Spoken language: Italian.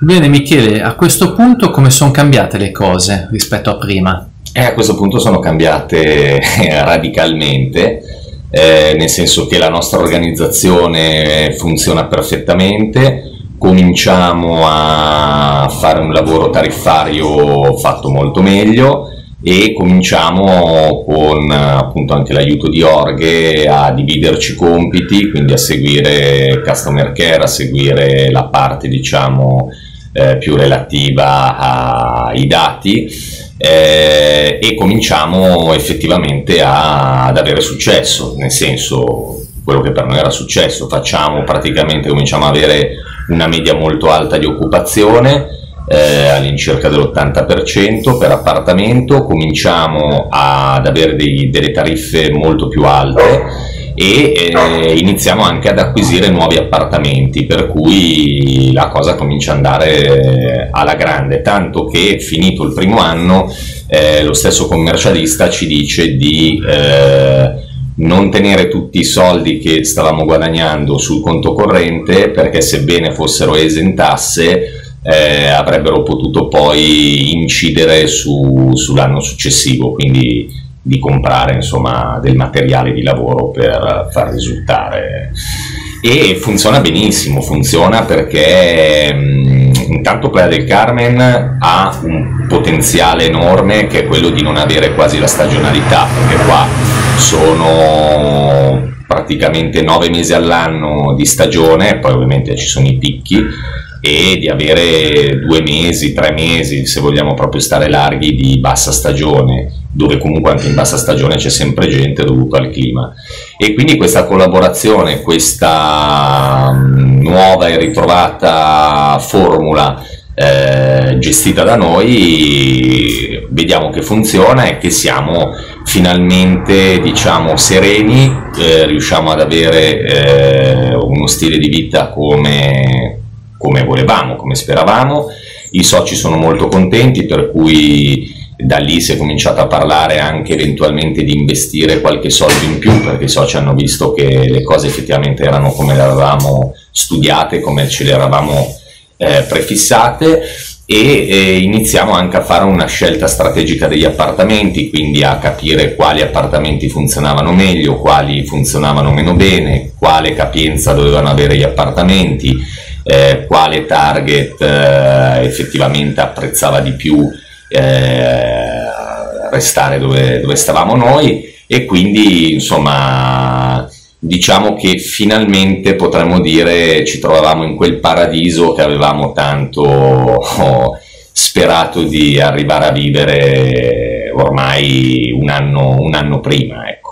Bene Michele, a questo punto come sono cambiate le cose rispetto a prima? Eh, a questo punto sono cambiate radicalmente, eh, nel senso che la nostra organizzazione funziona perfettamente, cominciamo a fare un lavoro tariffario fatto molto meglio e cominciamo con appunto anche l'aiuto di Orghe a dividerci i compiti, quindi a seguire customer care, a seguire la parte diciamo eh, più relativa ai dati eh, e cominciamo effettivamente a, ad avere successo, nel senso quello che per noi era successo, facciamo praticamente, cominciamo ad avere una media molto alta di occupazione, eh, all'incirca dell'80% per appartamento, cominciamo ad avere dei, delle tariffe molto più alte e eh, iniziamo anche ad acquisire nuovi appartamenti, per cui la cosa comincia ad andare alla grande, tanto che finito il primo anno eh, lo stesso commercialista ci dice di eh, non tenere tutti i soldi che stavamo guadagnando sul conto corrente perché sebbene fossero esentasse eh, avrebbero potuto poi incidere su, sull'anno successivo, quindi di comprare insomma, del materiale di lavoro per far risultare. E funziona benissimo, funziona perché mh, intanto Playa del Carmen ha un potenziale enorme che è quello di non avere quasi la stagionalità, perché qua sono praticamente nove mesi all'anno di stagione, poi ovviamente ci sono i picchi, e di avere due mesi, tre mesi, se vogliamo proprio stare larghi, di bassa stagione, dove comunque anche in bassa stagione c'è sempre gente dovuto al clima. E quindi questa collaborazione, questa mm, nuova e ritrovata formula eh, gestita da noi, vediamo che funziona e che siamo finalmente diciamo sereni, eh, riusciamo ad avere eh, uno stile di vita come come volevamo, come speravamo. I soci sono molto contenti, per cui da lì si è cominciato a parlare anche eventualmente di investire qualche soldo in più, perché i soci hanno visto che le cose effettivamente erano come le avevamo studiate, come ce le eravamo eh, prefissate e eh, iniziamo anche a fare una scelta strategica degli appartamenti, quindi a capire quali appartamenti funzionavano meglio, quali funzionavano meno bene, quale capienza dovevano avere gli appartamenti, eh, quale target eh, effettivamente apprezzava di più eh, restare dove, dove stavamo noi e quindi insomma diciamo che finalmente potremmo dire ci trovavamo in quel paradiso che avevamo tanto oh, sperato di arrivare a vivere ormai un anno, un anno prima. Ecco.